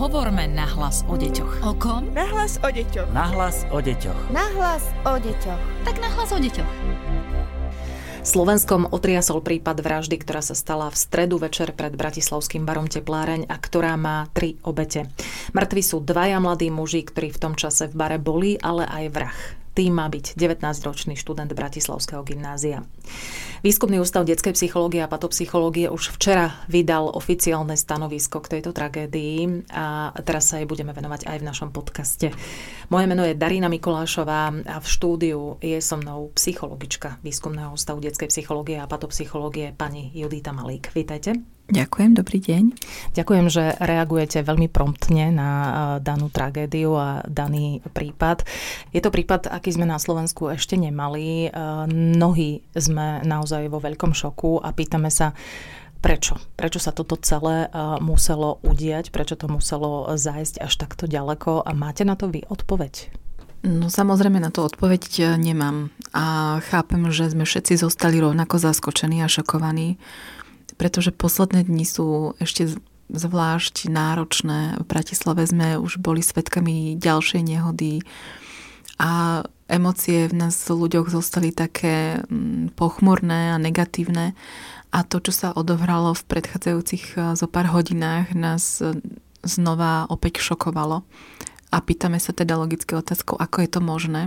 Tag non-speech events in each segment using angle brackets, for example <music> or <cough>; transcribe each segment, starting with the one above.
Hovorme nahlas o deťoch. O kom? Nahlas o deťoch. Nahlas o deťoch. Nahlas o deťoch. Tak nahlas o deťoch. Slovenskom otriasol prípad vraždy, ktorá sa stala v stredu večer pred Bratislavským barom Tepláreň a ktorá má tri obete. Mŕtvi sú dvaja mladí muži, ktorí v tom čase v bare boli, ale aj vrah. Tým má byť 19-ročný študent Bratislavského gymnázia. Výskumný ústav detskej psychológie a patopsychológie už včera vydal oficiálne stanovisko k tejto tragédii a teraz sa jej budeme venovať aj v našom podcaste. Moje meno je Darina Mikolášová a v štúdiu je so mnou psychologička Výskumného ústavu detskej psychológie a patopsychológie pani Judita Malík. Vítajte. Ďakujem, dobrý deň. Ďakujem, že reagujete veľmi promptne na danú tragédiu a daný prípad. Je to prípad, aký sme na Slovensku ešte nemali. Mnohí sme naozaj vo veľkom šoku a pýtame sa, Prečo? Prečo sa toto celé muselo udiať? Prečo to muselo zájsť až takto ďaleko? A máte na to vy odpoveď? No samozrejme na to odpoveď e, nemám. A chápem, že sme všetci zostali rovnako zaskočení a šokovaní pretože posledné dni sú ešte zvlášť náročné. V Bratislave sme už boli svetkami ďalšej nehody a emócie v nás ľuďoch zostali také mm, pochmurné a negatívne a to, čo sa odohralo v predchádzajúcich e, zo pár hodinách, nás e, znova opäť šokovalo. A pýtame sa teda logické otázkou, ako je to možné.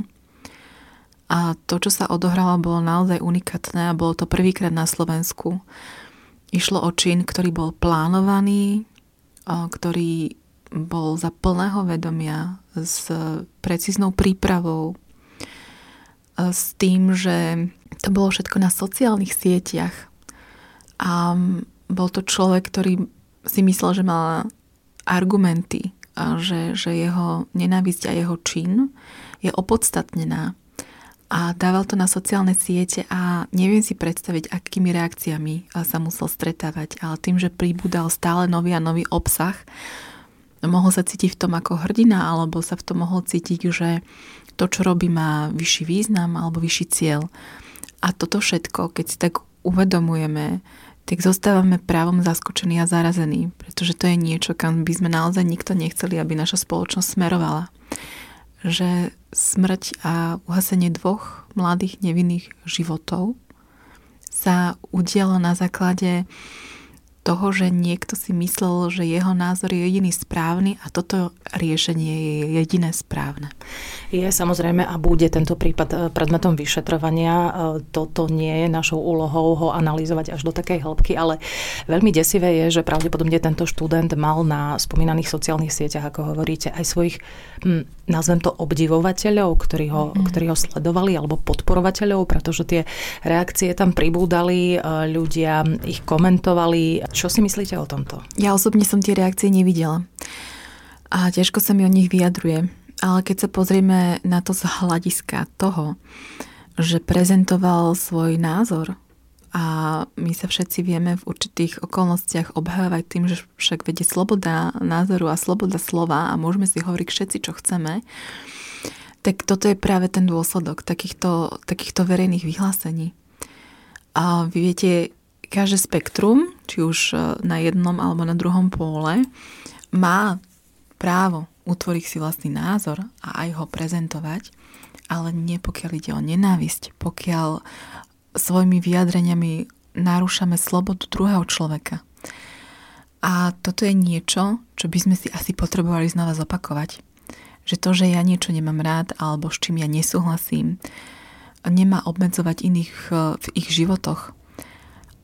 A to, čo sa odohralo, bolo naozaj unikátne a bolo to prvýkrát na Slovensku. Išlo o čin, ktorý bol plánovaný, ktorý bol za plného vedomia, s precíznou prípravou, s tým, že to bolo všetko na sociálnych sieťach. A bol to človek, ktorý si myslel, že mal argumenty, že, že jeho nenávisť a jeho čin je opodstatnená a dával to na sociálne siete a neviem si predstaviť, akými reakciami sa musel stretávať, ale tým, že pribúdal stále nový a nový obsah, mohol sa cítiť v tom ako hrdina, alebo sa v tom mohol cítiť, že to, čo robí, má vyšší význam alebo vyšší cieľ. A toto všetko, keď si tak uvedomujeme, tak zostávame právom zaskočení a zarazení, pretože to je niečo, kam by sme naozaj nikto nechceli, aby naša spoločnosť smerovala že smrť a uhasenie dvoch mladých nevinných životov sa udialo na základe toho, že niekto si myslel, že jeho názor je jediný správny a toto riešenie je jediné správne. Je samozrejme a bude tento prípad e, predmetom vyšetrovania. E, toto nie je našou úlohou ho analyzovať až do takej hĺbky, ale veľmi desivé je, že pravdepodobne tento študent mal na spomínaných sociálnych sieťach, ako hovoríte, aj svojich, hm, nazvem to obdivovateľov, ktorí ho, mm. ktorí ho sledovali, alebo podporovateľov, pretože tie reakcie tam pribúdali, e, ľudia ich komentovali, čo si myslíte o tomto? Ja osobne som tie reakcie nevidela. A ťažko sa mi o nich vyjadruje. Ale keď sa pozrieme na to z hľadiska toho, že prezentoval svoj názor a my sa všetci vieme v určitých okolnostiach obhávať tým, že však vedie sloboda názoru a sloboda slova a môžeme si hovoriť všetci, čo chceme, tak toto je práve ten dôsledok takýchto, takýchto verejných vyhlásení. A vy viete, každé spektrum, či už e, na jednom alebo na druhom pole, má právo utvoriť si vlastný názor a aj ho prezentovať, ale nie pokiaľ ide o nenávisť, pokiaľ svojimi vyjadreniami narúšame slobodu druhého človeka. A toto je niečo, čo by sme si asi potrebovali znova zopakovať. Že to, že ja niečo nemám rád alebo s čím ja nesúhlasím, nemá obmedzovať iných e, v ich životoch.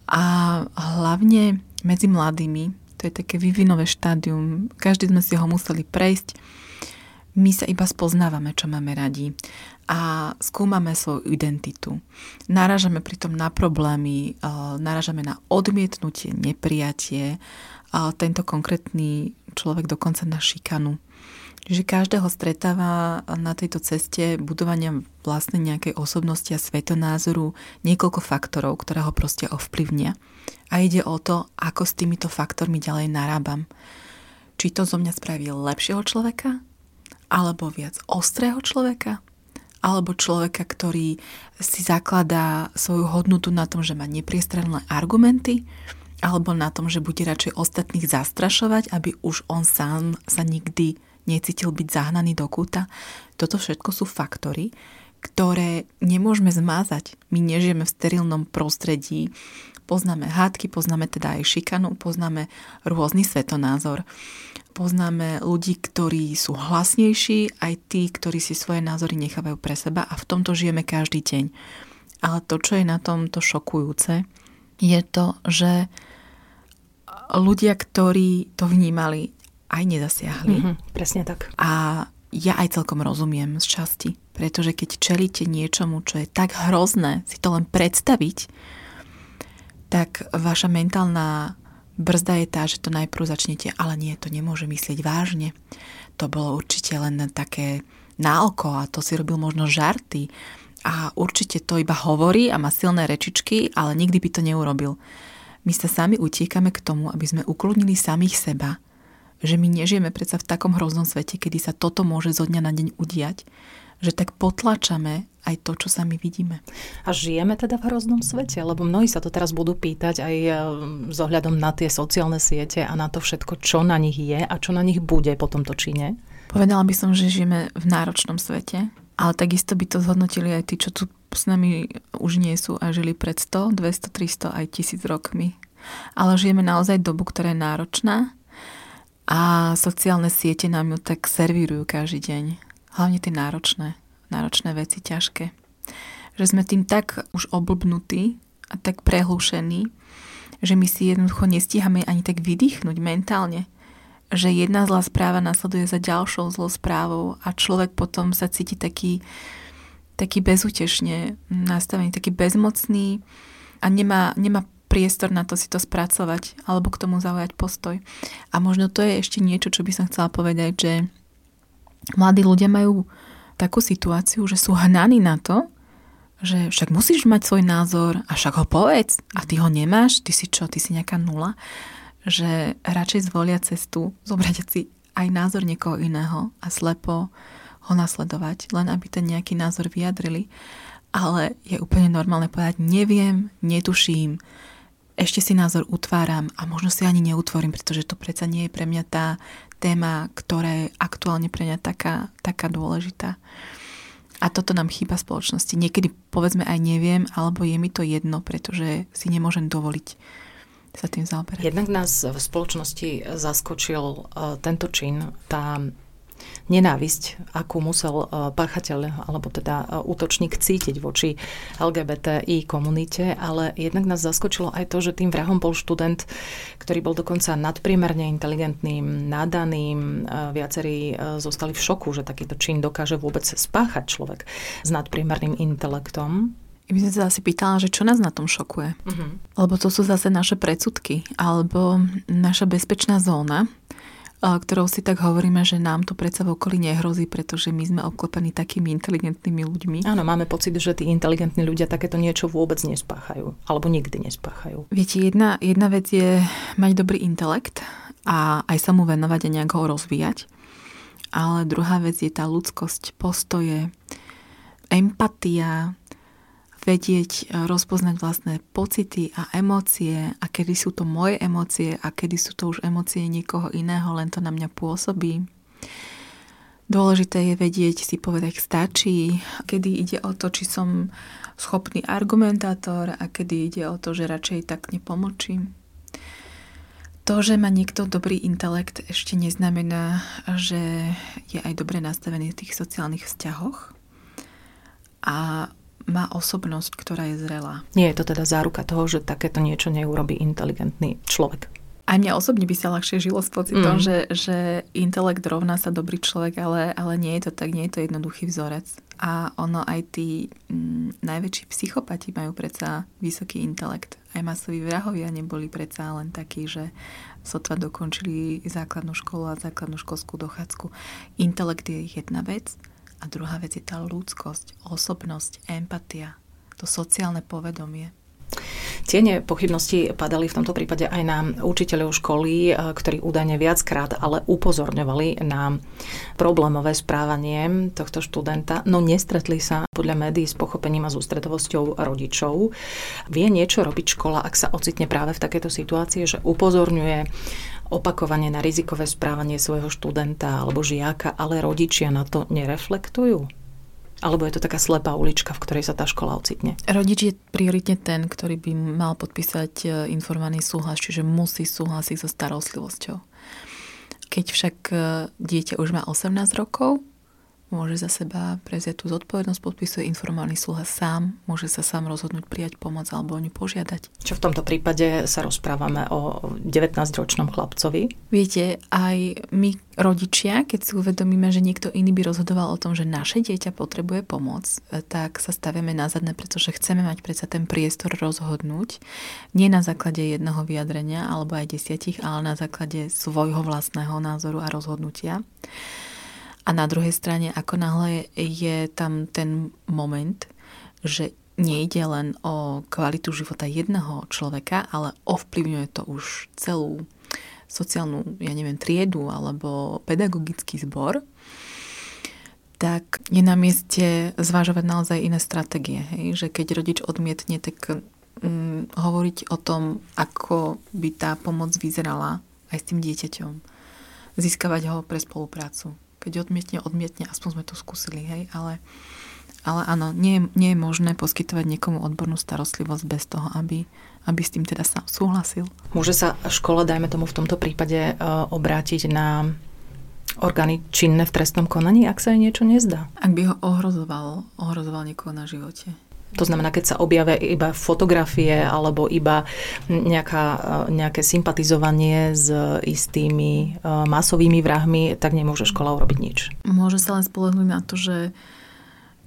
A hlavne medzi mladými, to je také vyvinové štádium, každý sme si ho museli prejsť, my sa iba spoznávame, čo máme radi a skúmame svoju identitu. Náražame pritom na problémy, náražame na odmietnutie, neprijatie, tento konkrétny človek dokonca na šikanu. Čiže každého stretáva na tejto ceste budovania vlastnej nejakej osobnosti a svetonázoru niekoľko faktorov, ktoré ho proste ovplyvnia. A ide o to, ako s týmito faktormi ďalej narábam. Či to zo mňa spraví lepšieho človeka, alebo viac ostrého človeka, alebo človeka, ktorý si zakladá svoju hodnotu na tom, že má nepriestranné argumenty, alebo na tom, že bude radšej ostatných zastrašovať, aby už on sám sa nikdy necítil byť zahnaný do kúta. Toto všetko sú faktory, ktoré nemôžeme zmázať. My nežijeme v sterilnom prostredí, poznáme hádky, poznáme teda aj šikanu, poznáme rôzny svetonázor. Poznáme ľudí, ktorí sú hlasnejší, aj tí, ktorí si svoje názory nechávajú pre seba a v tomto žijeme každý deň. Ale to, čo je na tomto šokujúce, je to, že ľudia, ktorí to vnímali, aj nezasiahli. Mm-hmm, presne tak. A ja aj celkom rozumiem z časti, pretože keď čelíte niečomu, čo je tak hrozné, si to len predstaviť, tak vaša mentálna brzda je tá, že to najprv začnete, ale nie, to nemôže myslieť vážne. To bolo určite len také nálko a to si robil možno žarty a určite to iba hovorí a má silné rečičky, ale nikdy by to neurobil. My sa sami utiekame k tomu, aby sme ukludnili samých seba, že my nežijeme predsa v takom hroznom svete, kedy sa toto môže zo dňa na deň udiať, že tak potlačame aj to, čo sami vidíme. A žijeme teda v hroznom svete? Lebo mnohí sa to teraz budú pýtať aj e, s ohľadom na tie sociálne siete a na to všetko, čo na nich je a čo na nich bude po tomto čine. Povedala by som, že žijeme v náročnom svete, ale takisto by to zhodnotili aj tí, čo tu s nami už nie sú a žili pred 100, 200, 300 aj tisíc rokmi. Ale žijeme naozaj dobu, ktorá je náročná a sociálne siete nám ju tak servírujú každý deň. Hlavne tie náročné náročné veci, ťažké. Že sme tým tak už oblbnutí a tak prehlušení, že my si jednoducho nestíhame ani tak vydýchnuť mentálne. Že jedna zlá správa nasleduje za ďalšou zlou správou a človek potom sa cíti taký, taký bezútešne nastavený, taký bezmocný a nemá, nemá priestor na to si to spracovať alebo k tomu zaujať postoj. A možno to je ešte niečo, čo by som chcela povedať, že mladí ľudia majú takú situáciu, že sú hnaní na to, že však musíš mať svoj názor a však ho povedz a ty ho nemáš, ty si čo, ty si nejaká nula, že radšej zvolia cestu zobrať si aj názor niekoho iného a slepo ho nasledovať, len aby ten nejaký názor vyjadrili. Ale je úplne normálne povedať, neviem, netuším, ešte si názor utváram a možno si ani neutvorím, pretože to predsa nie je pre mňa tá téma, ktorá je aktuálne pre mňa taká, taká dôležitá. A toto nám chýba v spoločnosti. Niekedy povedzme aj neviem, alebo je mi to jedno, pretože si nemôžem dovoliť sa tým zaoberať. Jednak nás v spoločnosti zaskočil uh, tento čin, tá nenávisť, akú musel e, páchateľ alebo teda e, útočník cítiť voči LGBTI komunite, ale jednak nás zaskočilo aj to, že tým vrahom bol študent, ktorý bol dokonca nadpriemerne inteligentným, nadaným. E, viacerí zostali v šoku, že takýto čin dokáže vôbec spáchať človek s nadpriemerným intelektom. Ja by som sa asi pýtala, že čo nás na tom šokuje. Uh-huh. Lebo to sú zase naše predsudky, alebo naša bezpečná zóna, ktorou si tak hovoríme, že nám to predsa v okolí nehrozí, pretože my sme obklopení takými inteligentnými ľuďmi. Áno, máme pocit, že tí inteligentní ľudia takéto niečo vôbec nespáchajú, alebo nikdy nespáchajú. Viete, jedna, jedna vec je mať dobrý intelekt a aj sa mu venovať a nejak ho rozvíjať. Ale druhá vec je tá ľudskosť, postoje, empatia, vedieť e, rozpoznať vlastné pocity a emócie a kedy sú to moje emócie a kedy sú to už emócie niekoho iného, len to na mňa pôsobí. Dôležité je vedieť si povedať stačí, kedy ide o to, či som schopný argumentátor a kedy ide o to, že radšej tak nepomlčím. To, že má niekto dobrý intelekt, ešte neznamená, že je aj dobre nastavený v tých sociálnych vzťahoch. A má osobnosť, ktorá je zrelá. Nie je to teda záruka toho, že takéto niečo neurobí inteligentný človek. A mne osobne by sa ľahšie žilo s pocitom, mm. že, že intelekt rovná sa dobrý človek, ale, ale nie je to tak, nie je to jednoduchý vzorec. A ono aj tí m, mm, najväčší psychopati majú predsa vysoký intelekt. Aj masoví vrahovia neboli predsa len takí, že sotva dokončili základnú školu a základnú školskú dochádzku. Intelekt je jedna vec, a druhá vec je tá ľudskosť, osobnosť, empatia, to sociálne povedomie. Tiene pochybnosti padali v tomto prípade aj na učiteľov školy, e, ktorí údajne viackrát ale upozorňovali na problémové správanie tohto študenta, no nestretli sa podľa médií s pochopením a sústredovosťou rodičov. Vie niečo robiť škola, ak sa ocitne práve v takéto situácii, že upozorňuje opakovane na rizikové správanie svojho študenta alebo žiaka, ale rodičia na to nereflektujú? Alebo je to taká slepá ulička, v ktorej sa tá škola ocitne? Rodič je prioritne ten, ktorý by mal podpísať e, informovaný súhlas, čiže musí súhlasiť so starostlivosťou. Keď však e, dieťa už má 18 rokov, môže za seba preziať tú zodpovednosť, podpisuje informovaný súhlas sám, môže sa sám rozhodnúť prijať pomoc alebo o ňu požiadať. Čo v tomto prípade sa rozprávame o 19-ročnom chlapcovi? Viete, aj my rodičia, keď si uvedomíme, že niekto iný by rozhodoval o tom, že naše dieťa potrebuje pomoc, tak sa staviame na zadne, pretože chceme mať predsa ten priestor rozhodnúť nie na základe jedného vyjadrenia alebo aj desiatich, ale na základe svojho vlastného názoru a rozhodnutia. A na druhej strane, ako náhle je tam ten moment, že nejde len o kvalitu života jedného človeka, ale ovplyvňuje to už celú sociálnu, ja neviem, triedu alebo pedagogický zbor, tak je na mieste zvážovať naozaj iné stratégie. Hej? Že keď rodič odmietne, tak hm, hovoriť o tom, ako by tá pomoc vyzerala aj s tým dieťaťom. Získavať ho pre spoluprácu keď odmietne, odmietne, aspoň sme to skúsili, hej, ale, ale áno, nie, nie je možné poskytovať niekomu odbornú starostlivosť bez toho, aby, aby s tým teda sa súhlasil. Môže sa škola, dajme tomu v tomto prípade, e, obrátiť na orgány činné v trestnom konaní, ak sa jej niečo nezdá? Ak by ho ohrozoval, ohrozoval niekoho na živote. To znamená, keď sa objavia iba fotografie alebo iba nejaká, nejaké sympatizovanie s istými e, masovými vrahmi, tak nemôže škola urobiť nič. Môže sa len spolehnúť na to, že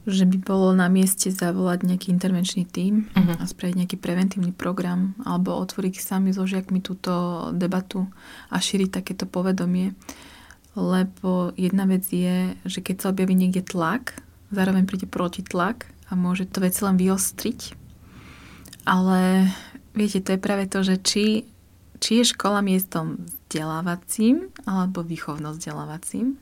že by bolo na mieste zavolať nejaký intervenčný tím uh-huh. a spraviť nejaký preventívny program alebo otvoriť sami so žiakmi túto debatu a šíriť takéto povedomie. Lebo jedna vec je, že keď sa objaví niekde tlak, zároveň príde protitlak a môže to veci len vyostriť. Ale viete, to je práve to, že či, či je škola miestom vzdelávacím alebo výchovno-vzdelávacím.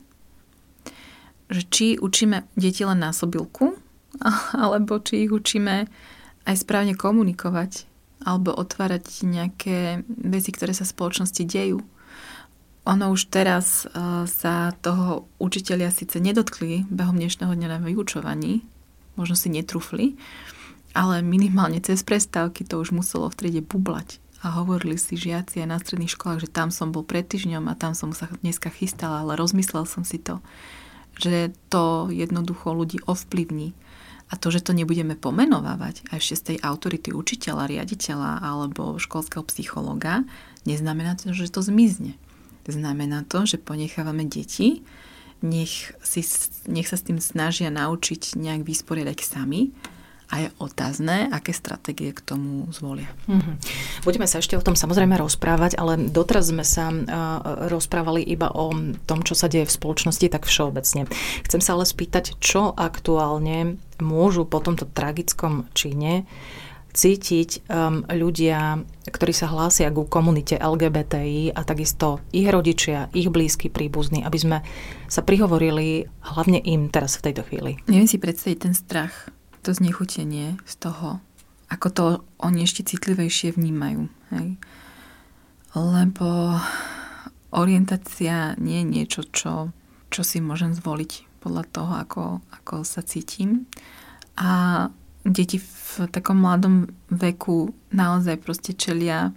Že či učíme deti len násobilku, <laughs> alebo či ich učíme aj správne komunikovať alebo otvárať nejaké veci, ktoré sa v spoločnosti dejú. Ono už teraz uh, sa toho učiteľia síce nedotkli behom dnešného dňa na vyučovaní, možno si netrufli, ale minimálne cez prestávky to už muselo v triede bublať. A hovorili si žiaci aj na stredných školách, že tam som bol pred týždňom a tam som sa dneska chystala, ale rozmyslel som si to, že to jednoducho ľudí ovplyvní. A to, že to nebudeme pomenovávať aj ešte z tej autority učiteľa, riaditeľa alebo školského psychologa, neznamená to, že to zmizne. Znamená to, že ponechávame deti nech, si, nech sa s tým snažia naučiť nejak vysporiadať sami a je otázne, aké stratégie k tomu zvolia. Mm-hmm. Budeme sa ešte o tom samozrejme rozprávať, ale doteraz sme sa uh, rozprávali iba o tom, čo sa deje v spoločnosti, tak všeobecne. Chcem sa ale spýtať, čo aktuálne môžu po tomto tragickom čine cítiť um, ľudia, ktorí sa hlásia ku komunite LGBTI a takisto ich rodičia, ich blízky príbuzní, aby sme sa prihovorili hlavne im teraz v tejto chvíli. Neviem si predstaviť ten strach, to znechutenie z toho, ako to oni ešte citlivejšie vnímajú. Hej? Lebo orientácia nie je niečo, čo, čo si môžem zvoliť podľa toho, ako, ako sa cítim. A deti v takom mladom veku naozaj proste čelia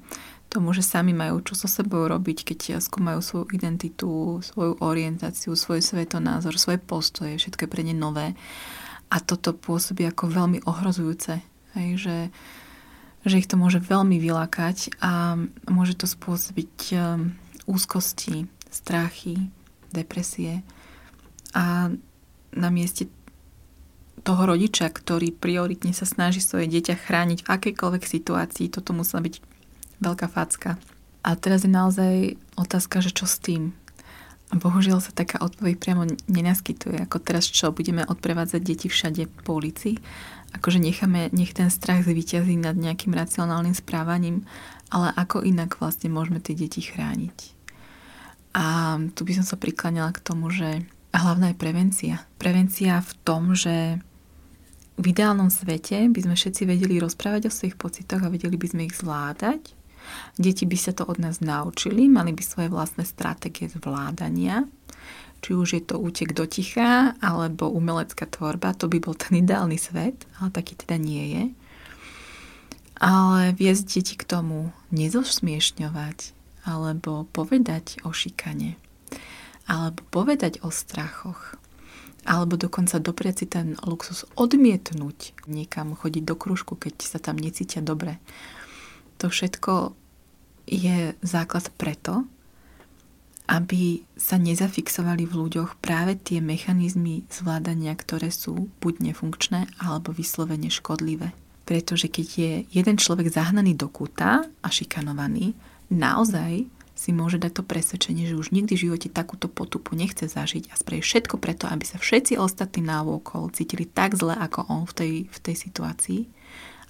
tomu, že sami majú čo so sebou robiť, keď skúmajú svoju identitu, svoju orientáciu, svoj svetonázor, svoje postoje, všetko je pre ne nové. A toto pôsobí ako veľmi ohrozujúce, hej, že, že ich to môže veľmi vylákať a môže to spôsobiť um, úzkosti, strachy, depresie. A na mieste toho rodiča, ktorý prioritne sa snaží svoje dieťa chrániť v akejkoľvek situácii, toto musela byť veľká facka. A teraz je naozaj otázka, že čo s tým? bohužiaľ sa taká odpoveď priamo nenaskytuje, ako teraz čo, budeme odprevádzať deti všade po ulici, akože necháme, nech ten strach zvíťazí nad nejakým racionálnym správaním, ale ako inak vlastne môžeme tie deti chrániť. A tu by som sa prikláňala k tomu, že hlavná je prevencia. Prevencia v tom, že v ideálnom svete by sme všetci vedeli rozprávať o svojich pocitoch a vedeli by sme ich zvládať. Deti by sa to od nás naučili, mali by svoje vlastné stratégie zvládania, či už je to útek do ticha, alebo umelecká tvorba, to by bol ten ideálny svet, ale taký teda nie je. Ale viesť deti k tomu nezosmiešňovať, alebo povedať o šikane, alebo povedať o strachoch, alebo dokonca dopriať si ten luxus odmietnúť niekam chodiť do kružku, keď sa tam necítia dobre to všetko je základ preto, aby sa nezafixovali v ľuďoch práve tie mechanizmy zvládania, ktoré sú buď nefunkčné alebo vyslovene škodlivé. Pretože keď je jeden človek zahnaný do kúta a šikanovaný, naozaj si môže dať to presvedčenie, že už nikdy v živote takúto potupu nechce zažiť a spraví všetko preto, aby sa všetci ostatní návokol cítili tak zle, ako on v tej, v tej situácii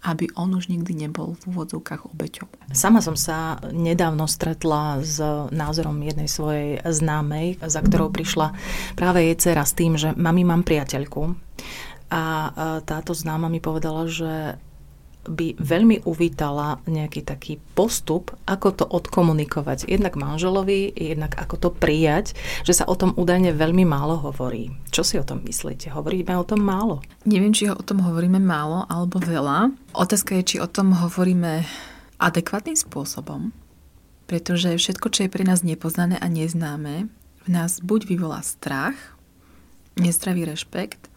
aby on už nikdy nebol v úvodzovkách obeťou. Sama som sa nedávno stretla s názorom jednej svojej známej, za ktorou prišla práve jej dcera s tým, že mami, mám priateľku. A táto známa mi povedala, že by veľmi uvítala nejaký taký postup, ako to odkomunikovať. Jednak manželovi, jednak ako to prijať, že sa o tom údajne veľmi málo hovorí. Čo si o tom myslíte? Hovoríme o tom málo? Neviem, či o tom hovoríme málo alebo veľa. Otázka je, či o tom hovoríme adekvátnym spôsobom, pretože všetko, čo je pre nás nepoznané a neznáme, v nás buď vyvolá strach, nezdravý rešpekt,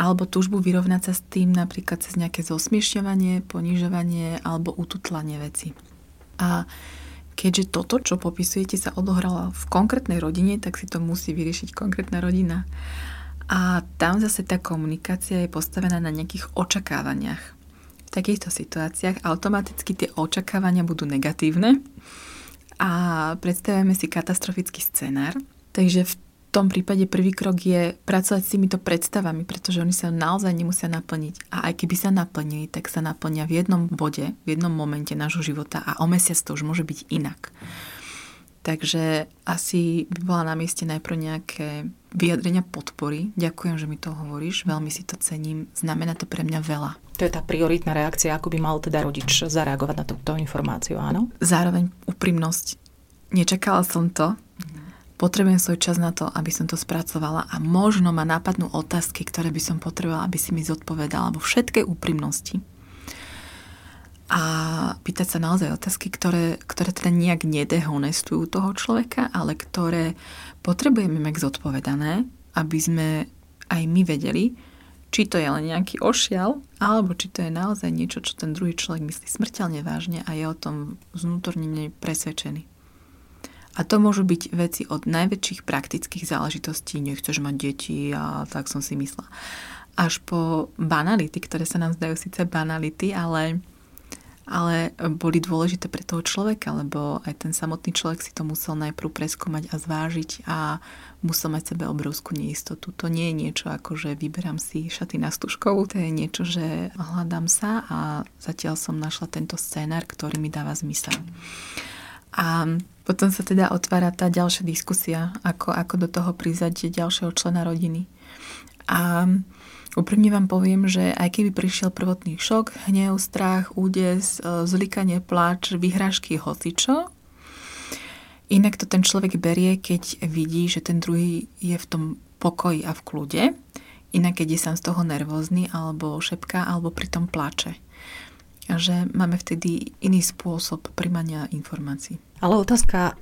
alebo túžbu vyrovnať sa s tým napríklad cez nejaké zosmiešťovanie, ponižovanie alebo ututlanie veci. A keďže toto, čo popisujete, sa odohralo v konkrétnej rodine, tak si to musí vyriešiť konkrétna rodina. A tam zase tá komunikácia je postavená na nejakých očakávaniach. V takýchto situáciách automaticky tie očakávania budú negatívne a predstavujeme si katastrofický scenár. Takže v tom prípade prvý krok je pracovať s týmito predstavami, pretože oni sa naozaj nemusia naplniť. A aj keby sa naplnili, tak sa naplnia v jednom bode, v jednom momente nášho života a o mesiac to už môže byť inak. Takže asi by bola na mieste najprv nejaké vyjadrenia podpory. Ďakujem, že mi to hovoríš, veľmi si to cením. Znamená to pre mňa veľa. To je tá prioritná reakcia, ako by mal teda rodič zareagovať na túto informáciu, áno? Zároveň úprimnosť. Nečakala som to, potrebujem svoj čas na to, aby som to spracovala a možno ma napadnú otázky, ktoré by som potrebovala, aby si mi zodpovedala vo všetkej úprimnosti. A pýtať sa naozaj otázky, ktoré, ktoré teda nejak nedehonestujú toho človeka, ale ktoré potrebujeme mať zodpovedané, aby sme aj my vedeli, či to je len nejaký ošial, alebo či to je naozaj niečo, čo ten druhý človek myslí smrteľne vážne a je o tom vnútorne presvedčený. A to môžu byť veci od najväčších praktických záležitostí, nechceš mať deti a tak som si myslela. Až po banality, ktoré sa nám zdajú síce banality, ale, ale boli dôležité pre toho človeka, lebo aj ten samotný človek si to musel najprv preskúmať a zvážiť a musel mať sebe obrovskú neistotu. To nie je niečo ako, že vyberám si šaty na stužkovú, to je niečo, že hľadám sa a zatiaľ som našla tento scénar, ktorý mi dáva zmysel. A potom sa teda otvára tá ďalšia diskusia, ako, ako do toho prizať ďalšieho člena rodiny. A úprimne vám poviem, že aj keby prišiel prvotný šok, hnev, strach, údes, e, zlikanie, pláč, vyhrážky, hocičo, inak to ten človek berie, keď vidí, že ten druhý je v tom pokoji a v kľude, inak keď je sám z toho nervózny, alebo šepká, alebo pritom plače a že máme vtedy iný spôsob primania informácií. Ale otázka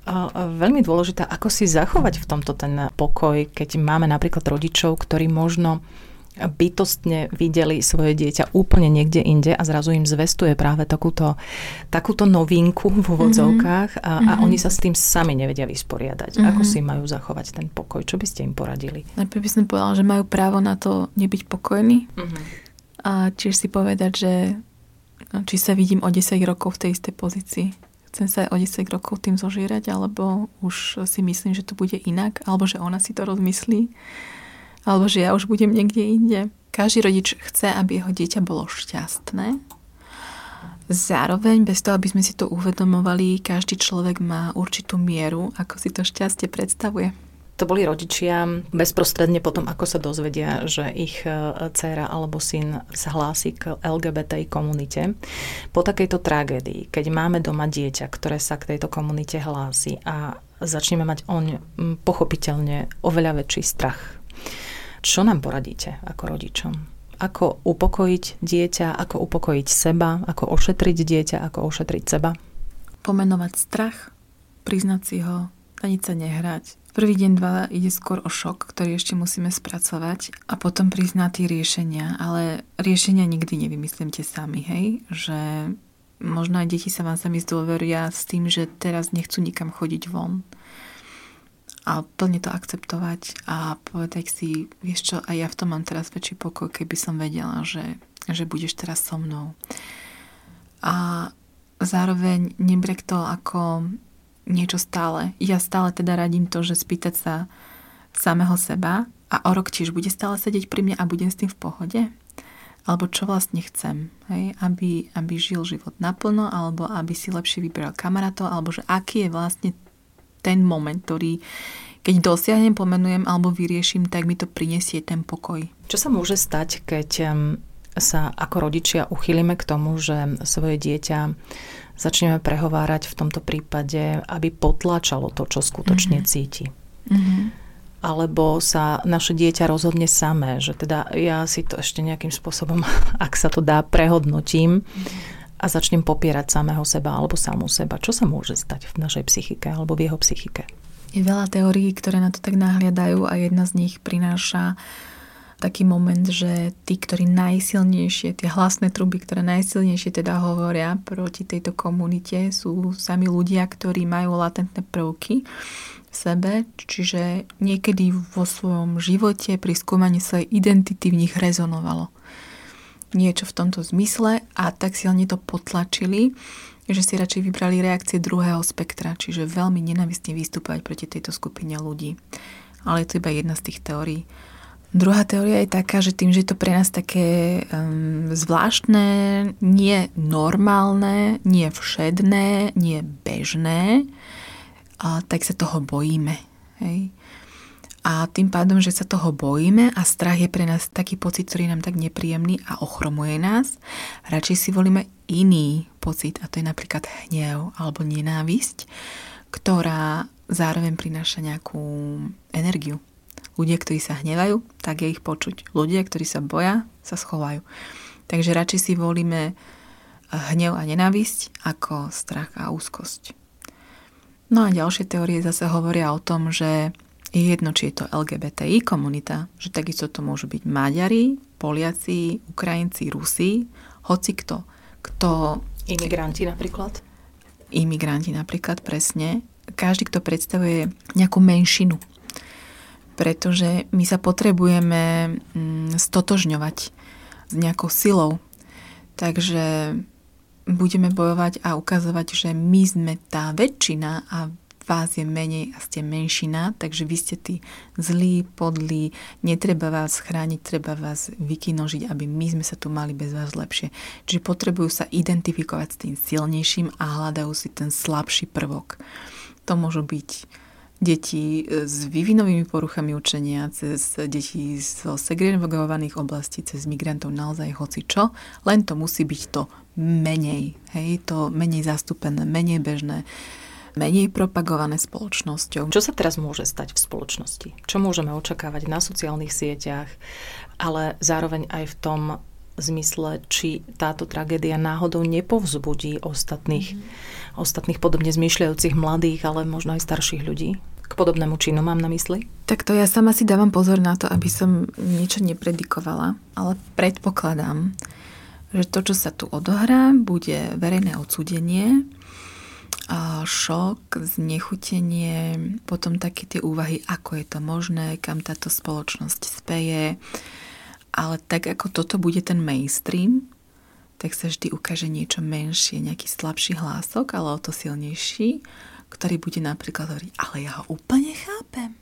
veľmi dôležitá, ako si zachovať v tomto ten pokoj, keď máme napríklad rodičov, ktorí možno bytostne videli svoje dieťa úplne niekde inde a zrazu im zvestuje práve takúto, takúto novinku v úvodzovkách a, mm-hmm. a mhm. oni sa s tým sami nevedia vysporiadať. Mm-hmm. Ako si majú zachovať ten pokoj? Čo by ste im poradili? Najprv by som povedala, že majú právo na to nebyť pokojní mm-hmm. a tiež si povedať, že či sa vidím o 10 rokov v tej istej pozícii. Chcem sa o 10 rokov tým zožierať, alebo už si myslím, že to bude inak, alebo že ona si to rozmyslí, alebo že ja už budem niekde inde. Každý rodič chce, aby jeho dieťa bolo šťastné. Zároveň, bez toho, aby sme si to uvedomovali, každý človek má určitú mieru, ako si to šťastie predstavuje. To boli rodičia bezprostredne potom, ako sa dozvedia, že ich e, dcéra alebo syn sa hlási k LGBTI komunite. Po takejto tragédii, keď máme doma dieťa, ktoré sa k tejto komunite hlási a začneme mať oň pochopiteľne oveľa väčší strach. Čo nám poradíte ako rodičom? Ako upokojiť dieťa, ako upokojiť seba, ako ošetriť dieťa, ako ošetriť seba? Pomenovať strach, priznať si ho, ani sa nehrať, Prvý deň, dva ide skôr o šok, ktorý ešte musíme spracovať a potom priznať tie riešenia. Ale riešenia nikdy nevymyslíte sami, hej? Že možno aj deti sa vám sami zdôveria s tým, že teraz nechcú nikam chodiť von. A plne to akceptovať a povedať si, vieš čo, aj ja v tom mám teraz väčší pokoj, keby som vedela, že, že budeš teraz so mnou. A zároveň nebrek to ako niečo stále. Ja stále teda radím to, že spýtať sa samého seba a o rok tiež bude stále sedieť pri mne a budem s tým v pohode? Alebo čo vlastne chcem? Hej? Aby, aby žil život naplno, alebo aby si lepšie vyberal kamarátov, alebo že aký je vlastne ten moment, ktorý keď dosiahnem, pomenujem alebo vyrieším, tak mi to prinesie ten pokoj. Čo sa môže stať, keď sa ako rodičia uchylíme k tomu, že svoje dieťa začneme prehovárať v tomto prípade, aby potláčalo to, čo skutočne mm-hmm. cíti. Mm-hmm. Alebo sa naše dieťa rozhodne samé, že teda ja si to ešte nejakým spôsobom, <laughs> ak sa to dá, prehodnotím a začnem popierať samého seba alebo samú seba. Čo sa môže stať v našej psychike alebo v jeho psychike? Je veľa teórií, ktoré na to tak nahliadajú a jedna z nich prináša taký moment, že tí, ktorí najsilnejšie, tie hlasné truby, ktoré najsilnejšie teda hovoria proti tejto komunite, sú sami ľudia, ktorí majú latentné prvky v sebe, čiže niekedy vo svojom živote pri skúmaní svojej identity v nich rezonovalo niečo v tomto zmysle a tak silne to potlačili, že si radšej vybrali reakcie druhého spektra, čiže veľmi nenavistne vystúpať proti tejto skupine ľudí. Ale je to iba jedna z tých teórií. Druhá teória je taká, že tým, že je to pre nás také um, zvláštne, nie normálne, nie všedné, nie bežné, a tak sa toho bojíme. Hej? A tým pádom, že sa toho bojíme a strach je pre nás taký pocit, ktorý je nám tak nepríjemný a ochromuje nás, radšej si volíme iný pocit a to je napríklad hnev alebo nenávisť, ktorá zároveň prináša nejakú energiu Ľudia, ktorí sa hnevajú, tak je ich počuť. Ľudia, ktorí sa boja, sa schovajú. Takže radšej si volíme hnev a nenávisť ako strach a úzkosť. No a ďalšie teórie zase hovoria o tom, že je jedno, či je to LGBTI komunita, že takisto to môžu byť Maďari, Poliaci, Ukrajinci, Rusi, hoci kto. kto Imigranti napríklad? Imigranti napríklad, presne. Každý, kto predstavuje nejakú menšinu pretože my sa potrebujeme mm, stotožňovať s nejakou silou. Takže budeme bojovať a ukazovať, že my sme tá väčšina a vás je menej a ste menšina, takže vy ste tí zlí, podlí, netreba vás chrániť, treba vás vykinožiť, aby my sme sa tu mali bez vás lepšie. Čiže potrebujú sa identifikovať s tým silnejším a hľadajú si ten slabší prvok. To môžu byť deti s vývinovými poruchami učenia, cez deti zo segregovaných oblastí, cez migrantov naozaj hoci čo, len to musí byť to menej, hej, to menej zastúpené, menej bežné, menej propagované spoločnosťou. Čo sa teraz môže stať v spoločnosti? Čo môžeme očakávať na sociálnych sieťach, ale zároveň aj v tom zmysle, či táto tragédia náhodou nepovzbudí ostatných, mm. ostatných podobne zmýšľajúcich mladých, ale možno aj starších ľudí k podobnému činu mám na mysli? Tak to ja sama si dávam pozor na to, aby som niečo nepredikovala, ale predpokladám, že to, čo sa tu odohrá, bude verejné odsúdenie, šok, znechutenie, potom také tie úvahy, ako je to možné, kam táto spoločnosť speje, ale tak ako toto bude ten mainstream, tak sa vždy ukáže niečo menšie, nejaký slabší hlások, ale o to silnejší, ktorý bude napríklad hovoriť, ale ja ho úplne chápem.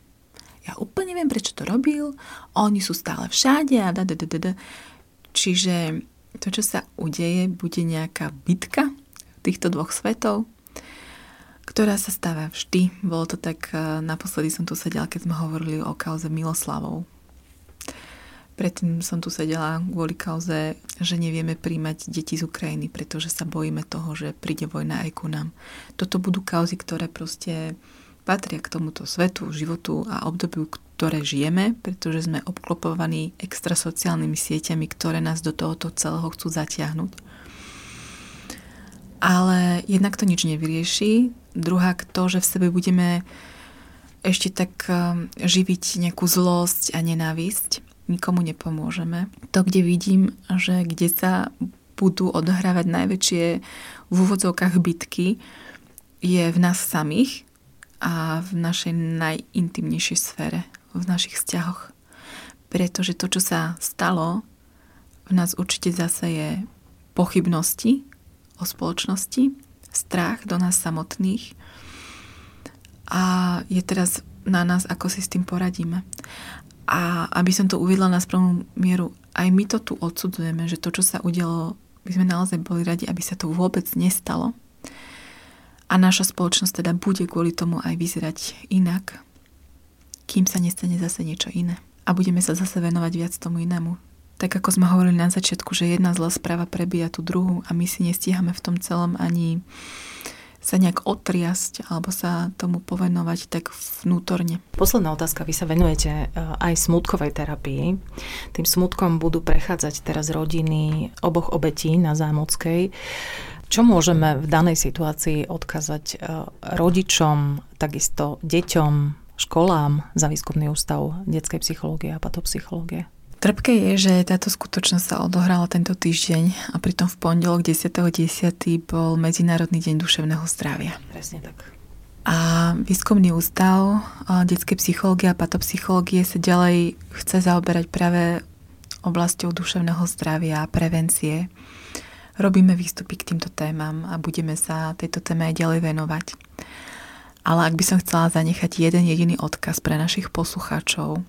Ja úplne viem, prečo to robil. Oni sú stále všade a da, da, da, da. Čiže to, čo sa udeje, bude nejaká bitka týchto dvoch svetov, ktorá sa stáva vždy. Bolo to tak, eh, naposledy som tu sedela, keď sme hovorili o kauze Miloslavov, Predtým som tu sedela kvôli kauze, že nevieme príjmať deti z Ukrajiny, pretože sa bojíme toho, že príde vojna aj ku nám. Toto budú kauzy, ktoré proste patria k tomuto svetu, životu a obdobiu, ktoré žijeme, pretože sme obklopovaní extrasociálnymi sieťami, ktoré nás do tohoto celého chcú zatiahnuť. Ale jednak to nič nevyrieši. Druhá to, že v sebe budeme ešte tak um, živiť nejakú zlosť a nenávisť nikomu nepomôžeme. To, kde vidím, že kde sa budú odohrávať najväčšie v úvodzovkách bitky, je v nás samých a v našej najintimnejšej sfére, v našich vzťahoch. Pretože to, čo sa stalo, v nás určite zase je pochybnosti o spoločnosti, strach do nás samotných a je teraz na nás, ako si s tým poradíme. A aby som to uvidela na správnu mieru, aj my to tu odsudzujeme, že to, čo sa udialo, by sme naozaj boli radi, aby sa to vôbec nestalo. A naša spoločnosť teda bude kvôli tomu aj vyzerať inak, kým sa nestane zase niečo iné. A budeme sa zase venovať viac tomu inému. Tak ako sme hovorili na začiatku, že jedna zlá správa prebíja tú druhú a my si nestíhame v tom celom ani sa nejak otriasť alebo sa tomu povenovať tak vnútorne. Posledná otázka. Vy sa venujete e, aj smutkovej terapii. Tým smutkom budú prechádzať teraz rodiny oboch obetí na Zámockej. Čo môžeme v danej situácii odkazať e, rodičom, takisto deťom, školám za výskumný ústav detskej psychológie a patopsychológie? Trpké je, že táto skutočnosť sa odohrala tento týždeň a pritom v pondelok 10.10. bol Medzinárodný deň duševného zdravia. Presne tak. A výskumný ústav detskej psychológie a patopsychológie sa ďalej chce zaoberať práve oblasťou duševného zdravia a prevencie. Robíme výstupy k týmto témam a budeme sa tejto téme aj ďalej venovať. Ale ak by som chcela zanechať jeden jediný odkaz pre našich poslucháčov,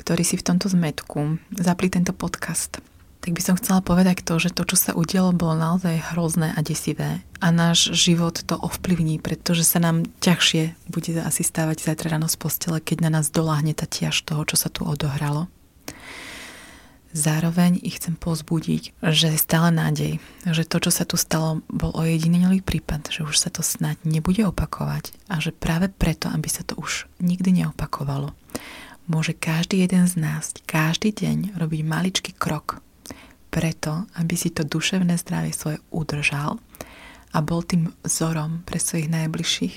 ktorí si v tomto zmetku zapli tento podcast, tak by som chcela povedať to, že to, čo sa udialo, bolo naozaj hrozné a desivé. A náš život to ovplyvní, pretože sa nám ťažšie bude asi stávať zajtra ráno z postele, keď na nás doláhne tá ťaž toho, čo sa tu odohralo. Zároveň ich chcem pozbudiť, že je stále nádej, že to, čo sa tu stalo, bol ojedinelý prípad, že už sa to snať nebude opakovať a že práve preto, aby sa to už nikdy neopakovalo, môže každý jeden z nás každý deň robiť maličký krok preto, aby si to duševné zdravie svoje udržal a bol tým vzorom pre svojich najbližších.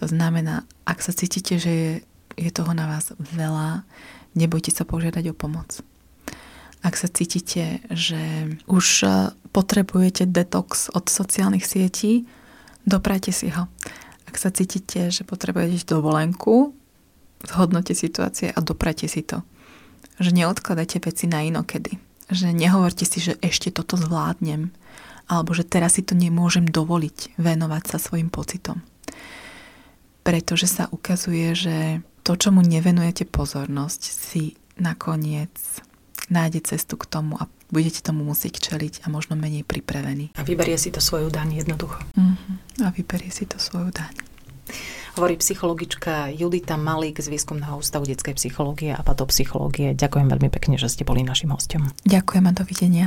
To znamená, ak sa cítite, že je, je toho na vás veľa, nebojte sa požiadať o pomoc. Ak sa cítite, že už e, potrebujete detox od sociálnych sietí, doprajte si ho. Ak sa cítite, že potrebujete dovolenku, zhodnote situácie a doprate si to. Že neodkladajte veci na inokedy. Že nehovorte si, že ešte toto zvládnem. Alebo že teraz si to nemôžem dovoliť venovať sa svojim pocitom. Pretože sa ukazuje, že to, čomu nevenujete pozornosť, si nakoniec nájde cestu k tomu a budete tomu musieť čeliť a možno menej pripravení. A vyberie si to svoju daň jednoducho. Uh-huh. A vyberie si to svoju daň hovorí psychologička Judita Malík z Výskumného ústavu detskej psychológie a patopsychológie. Ďakujem veľmi pekne, že ste boli našim hostom. Ďakujem a dovidenia.